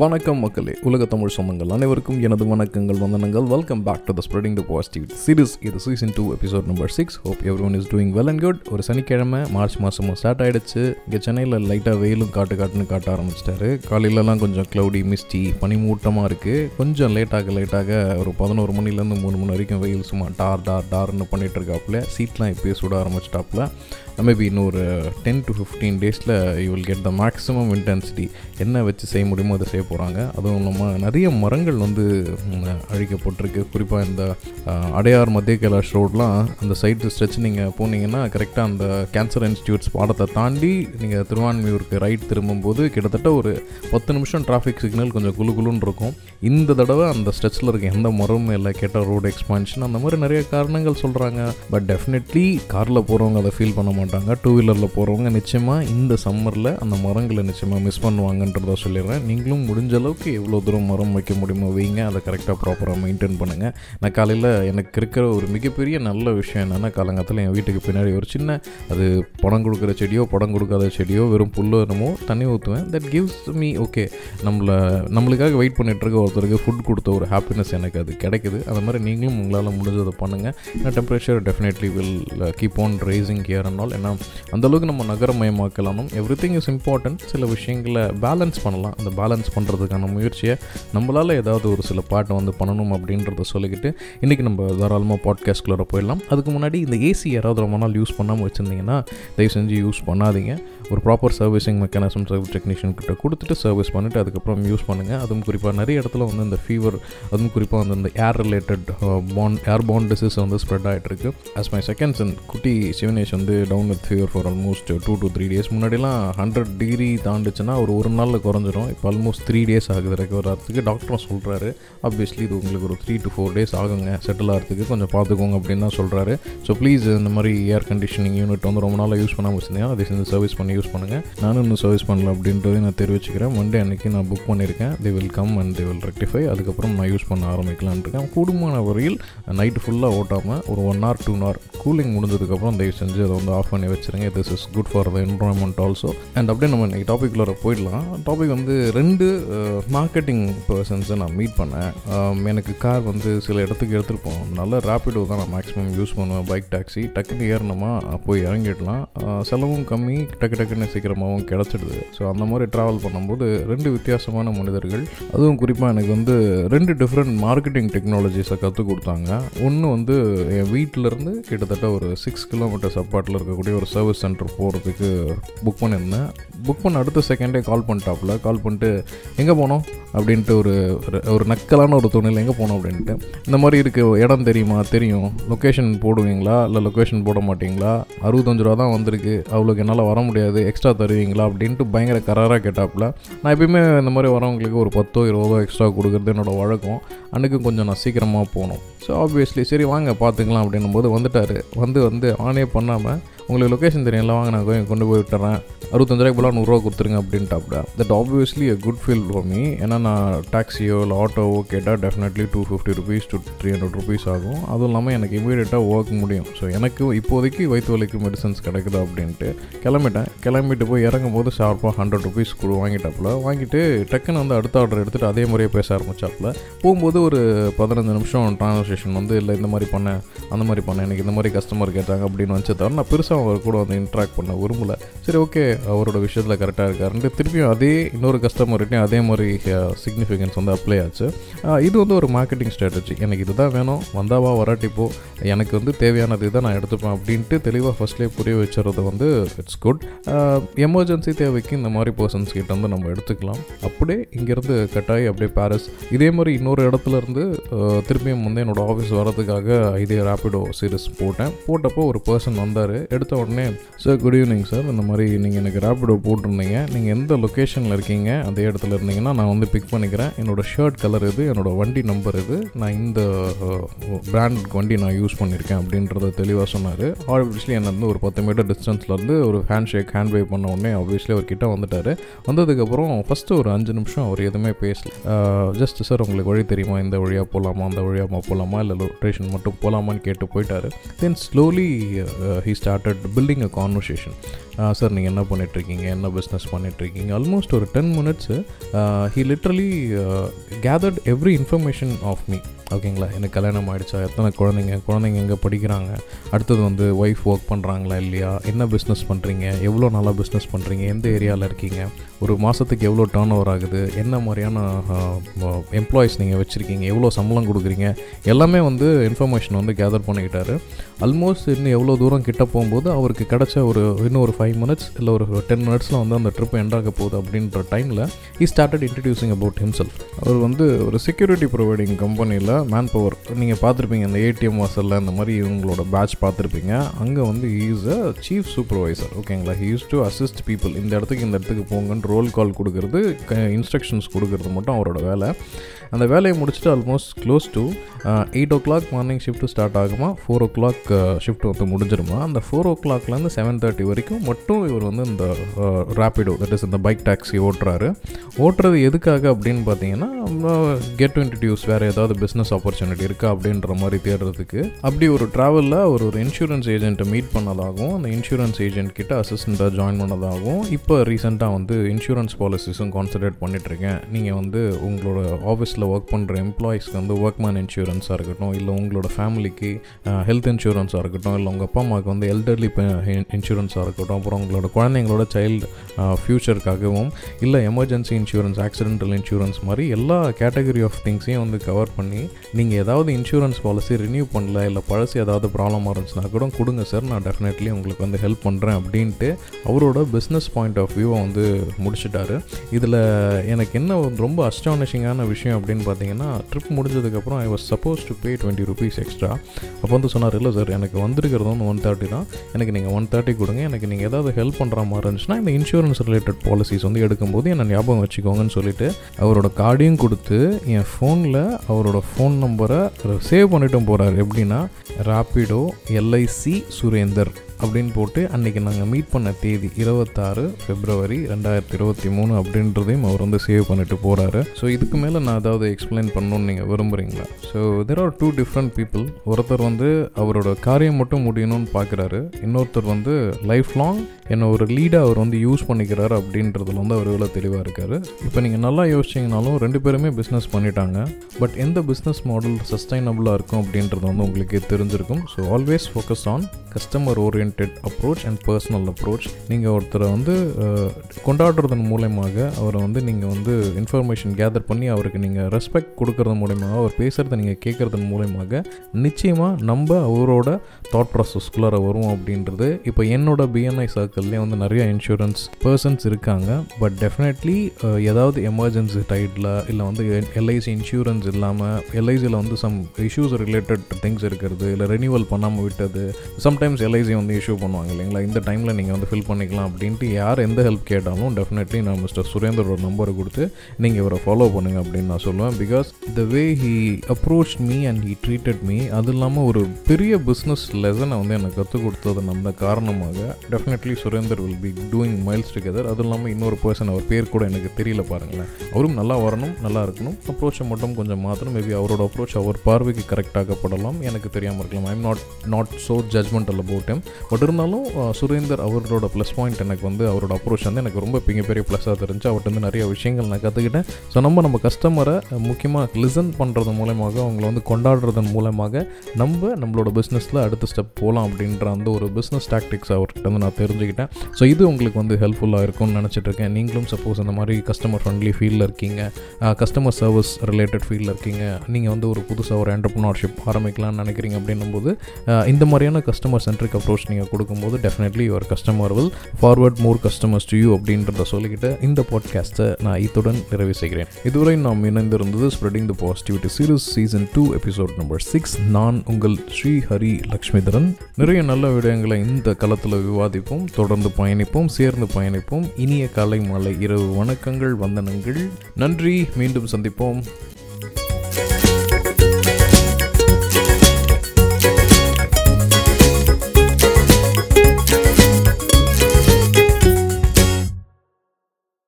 வணக்கம் மக்களே உலக தமிழ் சொந்தங்கள் அனைவருக்கும் எனது வணக்கங்கள் வந்தனங்கள். Welcome back to the spreading the positivity series இது season two episode number six hope everyone is doing well and good ஒரு சனிக்கிழமை மார்ச் மாதமும் ஸ்டார்ட் ஆகிடுச்சு இங்கே சென்னையில் லைட்டாக வெயிலும் காட்டு காட்டுன்னு காட்ட ஆரம்பிச்சிட்டாரு. காலையிலலாம் கொஞ்சம் க்ளவுடி மிஸ்டி பனிமூட்டமாக இருக்குது கொஞ்சம் லேட்டாக லேட்டாக ஒரு பதினோரு மணிலேருந்து மூணு மணி வரைக்கும் வெயில் சும்மா டார் டார் டார்னு பண்ணிட்டு இருக்காப்புல. சீட்லாம் இப்போயே சுட ஆரம்பிச்சிட்டாப்புல. மேபி இன்னொரு டென் டு ஃபிஃப்டீன் டேஸில் you will get the maximum intensity என்ன வச்சு செய்ய முடியுமோ அதை செய்ய போகிறாங்க அதுவும் இல்லாமல் நிறைய மரங்கள் வந்து அழிக்கப்பட்டிருக்கு. குறிப்பாக இந்த அடையார் மத்திய கைலாஷ் ரோட்லாம் அந்த சைடு ஸ்ட்ரெச் நீங்கள் போனீங்கன்னா கரெக்டாக அந்த கேன்சர் இன்ஸ்டியூட்ஸ் பாடத்தை தாண்டி நீங்கள் திருவான்மையூருக்கு ரைட் திரும்பும்போது கிட்டத்தட்ட ஒரு பத்து நிமிஷம் டிராஃபிக் சிக்னல் கொஞ்சம் குளு குழுன்னு இருக்கும். இந்த தடவை அந்த ஸ்ட்ரெச்சில் இருக்க எந்த மரமும் இல்லை. கேட்டால் ரோடு எக்ஸ்பான்ஷன் அந்த மாதிரி நிறைய காரணங்கள் சொல்கிறாங்க பட் டெஃபினெட்லி காரில் போகிறவங்க அதை ஃபீல் பண்ண மாட்டாங்க. டூ வீலரில் போகிறவங்க நிச்சயமாக இந்த சம்மரில் அந்த மரங்களை நிச்சயமாக மிஸ் பண்ணுவாங்கன்றத சொல்லிடுறேன். நீங்களும் முடிஞ்ச அளவுக்கு எவ்வளோ தூரம் மரம் வைக்க முடியுமோ வைங்க அதை கரெக்டாக ப்ராப்பராக மெயின்டைன் பண்ணுங்கள் நான் காலையில் எனக்கு இருக்கிற ஒரு மிகப்பெரிய நல்ல விஷயம் என்னென்னா காலங்காலத்தில் என் வீட்டுக்கு பின்னாடி ஒரு சின்ன அது படம் கொடுக்குற செடியோ படம் கொடுக்காத செடியோ வெறும் புல்லோ என்னமோ தண்ணி ஊற்றுவேன் தட் கிவ்ஸ் மீ ஓகே நம்மளை நம்மளுக்காக வெயிட் பண்ணிகிட்ருக்க ஒருத்தருக்கு ஃபுட் கொடுத்த ஒரு ஹாப்பினஸ் எனக்கு அது கிடைக்குது. அந்த மாதிரி நீங்களும் உங்களால் முடிஞ்சதை பண்ணுங்கள் ஏன்னா temperature definitely will keep on rising gear and all ஏன்னா அந்தளவுக்கு நம்ம நகரமயமாக்கலானும் எவ்ரி திங் இஸ் இம்பார்ட்டன்ட் சில விஷயங்களை பேலன்ஸ் பண்ணலாம். அந்த பேலன்ஸ் பண்ணுறதுக்கான முயற்சியை நம்மளால் ஏதாவது ஒரு சில பாட்டை வந்து பண்ணணும் அப்படின்றத சொல்லிக்கிட்டு இன்றைக்கி நம்ம தாராளமாக பாட்காஸ்ட்குள்ளே போயிடலாம். அதுக்கு முன்னாடி இந்த ஏசி யாராவது ரொம்ப நாள் யூஸ் பண்ணாமல் வச்சுருந்தீங்கன்னா தயவு செஞ்சு யூஸ் பண்ணாதீங்க. ஒரு proper servicing mechanism service technician கிட்ட கொடுத்துட்டு சர்வீஸ் பண்ணிவிட்டு அதுக்கப்புறம் யூஸ் பண்ணுங்கள் அதுவும் குறிப்பாக நிறைய இடத்துல வந்து இந்த ஃபீவர் அதுவும் குறிப்பாக வந்து இந்த air related bond air bond disease வந்து ஸ்ப்ரெட் ஆகிட்டுருக்கு அஸ் மை செகண்ட் சன் குட்டி சிவனேஷ் வந்து down with fever for almost two to three days முன்னாடிலாம் ஹண்ட்ரட் டிகிரி தாண்டுச்சுன்னா ஒரு ஒரு நாளில் குறைஞ்சிரும். இப்போ ஆல்மோஸ்ட் த்ரீ த்ரீ டேஸ் ஆகுது ரெக்கவர் ஆகிறதுக்கு டாக்டரும் சொல்கிறாரு ஆப்வியஸ்லி இது உங்களுக்கு ஒரு த்ரீ டு ஃபோர் டேஸ் ஆகுங்க. செட்டில் ஆகிறதுக்கு கொஞ்சம் பார்த்துக்கோங்க அப்படின்னு தான் சொல்கிறாரு ஸோ ப்ளீஸ் இந்த மாதிரி ஏர் கண்டிஷனிங் யூனிட் வந்து ரொம்ப நாளாக யூஸ் பண்ணாமல் வச்சுருந்தேன் அதை சேர்ந்து சர்வீஸ் பண்ணி யூஸ் பண்ணுங்கள் நானும் இன்னும் சர்வீஸ் பண்ணல அப்படின்றதை நான் தெரிவிச்சுக்கிறேன். மண்டே அன்றைக்கி நான் புக் பண்ணியிருக்கேன். They will come and they will rectify அதுக்கப்புறம் நான் யூஸ் பண்ண ஆரம்பிக்கலான் இருக்கேன். கூடுமான வரையில் நைட்டு ஃபுல்லாக ஓட்டாமல் ஒரு one hour two hour cooling முடிஞ்சதுக்கப்புறம் தயவு செஞ்சு அதை வந்து ஆஃப் பண்ணி வச்சுருங்க. This is good for the environment also and அப்படியே நம்ம இன்றைக்கி டாபிக்ல போயிடலாம். டாபிக் வந்து ரெண்டு மார்க்கெட்டிங் பர்சன்ஸை நான் மீட் பண்ணேன். எனக்கு கார் வந்து சில இடத்துக்கு எடுத்துகிட்டு போகணும். நல்ல ரேப்பிடோ தான் நான் மேக்ஸிமம் யூஸ் பண்ணுவேன். பைக் டாக்ஸி டக்குன்னு ஏறணுமா? போய் இறங்கிடலாம். செலவும் கம்மி. டக்கு டக்குன்னு சீக்கிரமாகவும் கிடச்சிடுது. ஸோ அந்த மாதிரி ட்ராவல் பண்ணும்போது ரெண்டு வித்தியாசமான மனிதர்கள். அதுவும் குறிப்பாக எனக்கு வந்து ரெண்டு டிஃப்ரெண்ட் மார்க்கெட்டிங் டெக்னாலஜிஸை கற்றுக் கொடுத்தாங்க. ஒன்று வந்து என் வீட்டிலேருந்து கிட்டத்தட்ட ஒரு சிக்ஸ் கிலோமீட்டர்ஸ் அப்பாட்டில் இருக்கக்கூடிய ஒரு சர்வீஸ் சென்டர் போகிறதுக்கு புக் பண்ணியிருந்தேன். புக் பண்ண அடுத்த செகண்டே கால் பண்ணிட்டாப்புல. கால் பண்ணிட்டு எங்கே போனோம்? அப்படின்ட்டு ஒரு ஒரு- ஒரு நக்கலான ஒரு துணியில் எங்கே போனோம் அப்படின்ட்டு. இந்த மாதிரி இருக்கு இடம் தெரியுமா? தெரியும். லொக்கேஷன் போடுவீங்களா? இல்லை லொக்கேஷன் போட மாட்டிங்களா? அறுபத்தஞ்சு ரூபா தான் வந்திருக்கு. அவ்வளோக்கு என்னால் வர முடியாது. எக்ஸ்ட்ரா தருவீங்களா? அப்படின்ட்டு பயங்கர கராராக கேட்டாப்புல நான் எப்பயுமே இந்த மாதிரி வரவங்களுக்கு ஒரு பத்தோ இருபதோ எக்ஸ்ட்ரா கொடுக்குறது என்னோட வழக்கம். அன்றைக்கும் கொஞ்சம் நான் சீக்கிரமாக போகணும் ஸோ ஆப்வியஸ்லி சரி வாங்க பார்த்துக்கலாம் அப்படின்னும் போது வந்துட்டார். வந்து வந்து ஆனே பண்ணாமல் உங்களுக்கு லொக்கேஷன் தெரியல வாங்க நான் கொண்டு போய் விட்டுறேன். அறுபத்தஞ்சாயிரம் ரூபாய்க்கு போல நூறுரூவா கொடுத்துருங்க அப்படின்ட்டாப்ல. That obviously a good feel for me ஏன்னா நான் டாக்ஸியோ இல்லை ஆட்டோவோ கேட்டால் definitely two fifty rupees two three hundred rupees ஆகும். அதுவும் இல்லாமல் எனக்கு இமீடியட்டாக ஒர்க் முடியும். ஸோ எனக்கு இப்போதைக்கு வயிற்று வலிக்கு மெடிசன்ஸ் கிடைக்குது அப்படின்ட்டு கிளம்பிட்டேன். கிளம்பிட்டு போய் இறங்கும் போது ஷார்ப்பாக ஹண்ட்ரட் ருபீஸ் கொடு வாங்கிட்டாப்புல வாங்கிட்டு டக்குன்னு வந்து அடுத்த ஆர்டர் எடுத்துகிட்டு அதே மாதிரியே பேச ஆரம்பிச்சாப்புல போகும்போது ஒரு பதினஞ்சு நிமிஷம் ட்ரான்ஸ்லேஷன் வந்து இல்லை இந்த மாதிரி பண்ணேன் அந்த மாதிரி பண்ணேன் எனக்கு இந்த மாதிரி கஸ்டமர் கேட்டாங்க அப்படின்னு வச்சு தவிர நான் பெருசாக அவர் கூட வந்து இன்ட்ராக்ட் பண்ண விரும்பலை. சரி ஓகே அவரோட விஷயத்தில் கரெக்டாக இருக்காருன்ட்டு திருப்பியும் அதே இன்னொரு கஸ்டமர்கிட்டையும் அதே மாதிரி uh, சிக்னிஃபிகன்ஸ் வந்து அப்ளை ஆச்சு. இது வந்து ஒரு மார்க்கெட்டிங் ஸ்ட்ராட்டஜி எனக்கு இதுதான் வேணும். வந்தாவா வராட்டி எனக்கு வந்து தேவையானது இதை நான் எடுத்துப்பேன் அப்படின்ட்டு தெளிவாக ஃபர்ஸ்ட்லேயே புரிய வச்சுறது வந்து இட்ஸ் குட் எமர்ஜென்சி தேவைக்கு இந்த மாதிரி பர்சன்ஸ் கிட்ட வந்து நம்ம எடுத்துக்கலாம். அப்படியே இங்கேருந்து கட்டாயி அப்படியே பாரிஸ் இதே மாதிரி இன்னொரு இடத்துல இருந்து திருப்பியும் வந்து என்னோட ஆஃபீஸ் வரதுக்காக இதே ரேப்பிடோ சீரிஸ் போட்டேன். போட்டப்போ ஒரு பர்சன் வந்தார். எடுத்து உடனே சார் குட் ஈவினிங் சார் இந்த மாதிரி நீங்கள் எனக்கு ரேப்பிடோ போட்டிருந்தீங்க. நீங்கள் எந்த லொக்கேஷனில் இருக்கீங்க? அதே இடத்துல இருந்தீங்கன்னா நான் வந்து பிக் பண்ணிக்கிறேன். என்னோட ஷர்ட் கலர் இது என்னோட வண்டி நம்பர் இது. நான் இந்த பிராண்ட் வண்டி நான் யூஸ் பண்ணியிருக்கேன் அப்படின்றத தெளிவாக சொன்னார். ஆப்வியஸ்லி என்ன வந்து ஒரு பத்து மீட்டர் டிஸ்டன்ஸ்லேருந்து ஒரு ஹேண்ட் ஷேக் ஹேண்ட் வேவ் பண்ண உடனே ஆப்வியஸ்லி அவர் கிட்டே வந்துட்டார். வந்ததுக்கப்புறம் ஃபஸ்ட்டு ஒரு அஞ்சு நிமிஷம் அவர் எதுவுமே பேசல. ஜஸ்ட் சார் உங்களுக்கு வழி தெரியுமா? இந்த வழியாக போகலாமா அந்த வழியாக போகலாமா இல்லை லொட்டேஷன் மட்டும் போகலாமான்னு கேட்டு போயிட்டார். Then slowly he started started building a conversation sir நீங்கள் என்ன பண்ணிகிட்ருக்கீங்க என்ன பிஸ்னஸ் பண்ணிகிட்ருக்கீங்க ஆல்மோஸ்ட் ஒரு ten minutes he literally gathered every information of me ஓகேங்களா? எனக்கு கல்யாணம் ஆகிடுச்சா எத்தனை குழந்தைங்க? குழந்தைங்க எங்கே படிக்கிறாங்க? அடுத்தது வந்து ஒய்ஃப் ஒர்க் பண்ணுறாங்களா இல்லையா? என்ன பிஸ்னஸ் பண்ணுறீங்க எவ்வளோ நல்லா பிஸ்னஸ் பண்ணுறீங்க எந்த ஏரியாவில் இருக்கீங்க? ஒரு மாதத்துக்கு எவ்வளோ டேர்ன் ஓவர் ஆகுது? என்ன மாதிரியான எம்ப்ளாயீஸ் நீங்கள் வச்சுருக்கீங்க? எவ்வளோ சம்பளம் கொடுக்குறீங்க? எல்லாமே வந்து இன்ஃபர்மேஷன் வந்து கேதர் பண்ணிக்கிட்டாரு. ஆல்மோஸ்ட் இன்னும் எவ்வளோ தூரம் கிட்ட போகும்போது அவருக்கு கிடச்ச ஒரு இன்னும் ஒரு ஃபைவ் மினிட்ஸ் இல்லை ஒரு டென் மினிட்ஸில் வந்து அந்த ட்ரிப் எண்ட் ஆக போகுது அப்படின்ற டைமில் he started introducing about himself அவர் வந்து ஒரு செக்யூரிட்டி ப்ரொவைடிங் கம்பெனியில் மேன் பவர் நீங்கள் பார்த்துருப்பீங்க இந்த ஏடிஎம் வாசலில் இந்த மாதிரி இவங்களோட பேட்ச் பார்த்துருப்பீங்க. அங்கே வந்து இஸ் அ சீஃப் சூப்பர்வைசர் ஓகேங்களா he use to assist people இந்த இடத்துக்கு இந்த இடத்துக்கு போங்கன்னு ரோல் கால் கொடுக்குறது இன்ஸ்ட்ரக்ஷன்ஸ் கொடுக்குறது மட்டும் அவரோட வேலை. அந்த வேலையை முடிச்சுட்டு almost close to eight o'clock morning shift start ஆகுமா? ஃபோர் ஓ கிளாக் ஷிஃப்ட் வந்து முடிஞ்சிருமா? அந்த ஃபோர் ஓ கிளாக்லேருந்து செவன் தேர்ட்டி வரைக்கும் மட்டும் இவர் வந்து இந்த ரேப்பிடோ தட் இஸ் இந்த பைக் டாக்ஸி ஓட்டுறாரு. ஓட்டுறது எதுக்காக அப்படின்னு பார்த்தீங்கன்னா கெட் டு இன்ட்ரடியூஸ் வேறு ஏதாவது பிஸ்னஸ் ஆப்பர்ச்சுனிட்டி இருக்கா அப்படின்ற மாதிரி தேடுறதுக்கு அப்படி ஒரு ட்ராவலில் அவர் ஒரு இன்சூரன்ஸ் ஏஜென்ட்டை மீட் பண்ணதாகவும் அந்த இன்சூரன்ஸ் ஏஜென்ட் கிட்ட அசிஸ்டண்ட்டாக ஜாயின் பண்ணதாகவும் இப்போ ரீசெண்டாக வந்து இன்சூரன்ஸ் பாலிசிஸும் கான்சன்ட்ரேட் பண்ணிட்டுருக்கேன். நீங்கள் வந்து உங்களோட ஆஃபீஸில் ஒர்க் பண்ணுற எம்ப்ளாயீஸ்க்கு வந்து ஒர்க்மேன் இன்சூரன்ஸாக இருக்கட்டும் இல்லை உங்களோட ஃபேமிலிக்கு ஹெல்த் இன்சூரன்ஸாக இருக்கட்டும் இல்லை உங்கள் அப்பா அம்மாவுக்கு வந்து எல்டர்லி இன்சூரன்ஸாக இருக்கட்டும் அப்புறம் உங்களோட குழந்தைங்களோட சைல்டு ஃப்யூச்சருக்காகவும் இல்லை எமர்ஜென்சி இன்சூரன்ஸ் ஆக்சிடென்டல் இன்சூரன்ஸ் மாதிரி எல்லா கேட்டகரி ஆஃப் திங்ஸையும் வந்து கவர் பண்ணி நீங்கள் ஏதாவது இன்சூரன்ஸ் பாலிசி ரினியூ பண்ணல இல்லை பழசு ஏதாவது ப்ராப்ளமாக இருந்துச்சுன்னா கூட கொடுங்க சார் நான் டெஃபினெட்லி உங்களுக்கு வந்து ஹெல்ப் பண்ணுறேன் அப்படின்ட்டு அவரோட பிஸ்னஸ் பாயிண்ட் ஆஃப் வியூவை வந்து முடிச்சிட்டாரு. இதில் எனக்கு என்ன ரொம்ப அஸ்டானிஷிங்கான விஷயம் அப்படின்னு பார்த்தீங்கன்னா ட்ரிப் முடிஞ்சதுக்கப்புறம் I was suppose to pay twenty rupees extra அப்போ வந்து சொன்னார் இல்லை சார் எனக்கு வந்திருக்கிறது வந்து ஒன் தேர்ட்டி தான். எனக்கு நீங்கள் ஒன் தேர்ட்டி கொடுங்க. எனக்கு நீங்கள் ஏதாவது ஹெல்ப் பண்ணுற மாதிரி இருந்துச்சுன்னா இந்த இன்சூரன்ஸ் ரிலேட்டட் பாலிசிஸ் வந்து எடுக்கும்போது என்னை ஞாபகம் வச்சுக்கோங்கன்னு சொல்லிட்டு அவரோட கார்டையும் கொடுத்து என் ஃபோனில் அவரோட ஃபோன் நம்பரை சேவ் பண்ணிட்டும் போகிறார் எப்படின்னா ராப்பிடோ எல்ஐசி சுரேந்தர் அப்படின்னு போட்டு அன்றைக்கி நாங்கள் மீட் பண்ண தேதி இருபத்தாறு ஃபெப்ரவரி ரெண்டாயிரத்தி இருபத்தி மூணு அப்படின்றதையும் அவர் வந்து சேவ் பண்ணிட்டு போகிறாரு ஸோ இதுக்கு மேலே நான் ஏதாவது எக்ஸ்பிளைன் பண்ணணும்னு நீங்கள் விரும்புகிறீங்களா so there are two different people ஒருத்தர் வந்து அவரோட காரியம் மட்டும் முடியணும்னு பார்க்குறாரு இன்னொருத்தர் வந்து லைஃப் லாங் என்னை ஒரு லீடாக அவர் வந்து யூஸ் பண்ணிக்கிறாரு அப்படின்றதுல வந்து அவர் இவ்வளோ தெளிவாக இருக்கார். இப்போ நீங்கள் நல்லா யோசிச்சிங்கனாலும் ரெண்டு பேருமே பிஸ்னஸ் பண்ணிட்டாங்க. பட் எந்த பிஸ்னஸ் மாடல் சஸ்டைனபிளாக இருக்கும் அப்படின்றது வந்து உங்களுக்கே தெரிஞ்சிருக்கும். So always focus on customer orient approach and personal approach நீங்கள் ஒருத்தரை வந்து கொண்டாடுறதன் மூலயமாக அவரை வந்து நீங்கள் வந்து இன்ஃபர்மேஷன் கேதர் பண்ணி அவருக்கு நீங்கள் ரெஸ்பெக்ட் கொடுக்கறது மூலயமாக அவர் பேசுகிறத நீங்கள் கேட்குறதன் மூலயமாக நிச்சயமாக நம்ம அவரோட தாட் ப்ராசஸ்குள்ளார வருவோம் அப்படின்றது. இப்போ என்னோட பிஎன்ஐ சர்க்கிள்லேயே வந்து நிறைய இன்சூரன்ஸ் பர்சன்ஸ் இருக்காங்க. பட் டெஃபினெட்லி ஏதாவது எமர்ஜென்சி டைட்டில் இல்லை வந்து எல்ஐசி இன்சூரன்ஸ் இல்லாமல் எல்ஐசியில் வந்து சம் இஷ்யூஸ் ரிலேட்டட் திங்ஸ் இருக்கிறது இல்லை ரெனியூவல் பண்ணாமல் விட்டது. சம்டைம்ஸ் எல்ஐசி வந்து இஷ்யூ பண்ணுவாங்க இல்லைங்களா? இந்த டைமில் நீங்கள் வந்து ஃபில் பண்ணிக்கலாம் அப்படின்ட்டு யார் எந்த ஹெல்ப் கேட்டாலும் டெஃபினெட்லி நான் மிஸ்டர் சுரேந்தரோட நம்பரை கொடுத்து நீங்கள் இவரை ஃபாலோ பண்ணுங்கள் அப்படின்னு நான் சொல்லுவேன். Because the way he approach me and he treated me அது இல்லாமல் ஒரு பெரிய பிஸ்னஸ் லெசனை வந்து எனக்கு கற்றுக் கொடுத்தது நம்ம காரணமாக. Definitely Surender will be doing miles together அது இல்லாமல் இன்னொரு பர்சன் அவர் பேர் கூட எனக்கு தெரியல பாருங்களேன். அவரும் நல்லா வரணும் நல்லா இருக்கணும். அப்ரோச்சை மட்டும் கொஞ்சம் மாற்றணும் மேபி அவரோட அப்ரோச் அவர் பார்வைக்கு கரெக்டாகப்படலாம் எனக்கு தெரியாமல் இருக்கலாம். I'm not not so judgemental about போட்டேன் பட் இருந்தாலும் சுரேந்தர் அவரோட ப்ளஸ் பாயிண்ட் எனக்கு வந்து அவரோட அப்ரோச் வந்து எனக்கு ரொம்ப மிகப்பெரிய ப்ளஸ்ஸாக தெரிஞ்சு அவர்கிட்ட வந்து நிறைய விஷயங்கள் நான் கற்றுக்கிட்டேன் ஸோ நம்ம நம்ம கஸ்டமரை முக்கியமாக லிசன் பண்ணுறது மூலயமாக அவங்கள வந்து கொண்டாடுறதன் மூலமாக நம்ம நம்மளோட பிஸ்னஸில் அடுத்த ஸ்டெப் போகலாம் அப்படின்ற அந்த ஒரு பிஸ்னஸ் டாக்டிக்ஸ் அவர்கிட்ட வந்து நான் தெரிஞ்சுக்கிட்டேன். ஸோ இது உங்களுக்கு வந்து ஹெல்ப்ஃபுல்லாக இருக்கும்னு நினச்சிட்டு இருக்கேன். நீங்களும் சப்போஸ் அந்த மாதிரி கஸ்டமர் ஃப்ரெண்ட்லி ஃபீல்டில் இருக்கீங்க. கஸ்டமர் சர்வீஸ் ரிலேட்டட் ஃபீல்டில் இருக்கீங்க. நீங்கள் வந்து ஒரு புதுசாக ஒரு என்டர்ப்ரனர்ஷிப் ஆரம்பிக்கலாம்னு நினைக்கிறீங்க அப்படின்னும் போது இந்த மாதிரியான கஸ்டமர் கஸ்டமர் சென்ட்ரிக் அப்ரோச் நீங்கள் கொடுக்கும்போது definitely your customer will forward more customers to you அப்படின்றத சொல்லிக்கிட்டு இந்த பாட்காஸ்ட்டை நான் இத்துடன் நிறைவு செய்கிறேன். இதுவரை நாம் இணைந்திருந்தது spreading the positivity series season two episode number six நான் உங்கள் ஸ்ரீ ஹரி லக்ஷ்மிதரன். நிறைய நல்ல விடயங்களை இந்த களத்தில் விவாதிப்போம் தொடர்ந்து பயணிப்போம் சேர்ந்து பயணிப்போம். இனிய காலை மாலை இரவு வணக்கங்கள் வந்தனங்கள். நன்றி மீண்டும் சந்திப்போம்.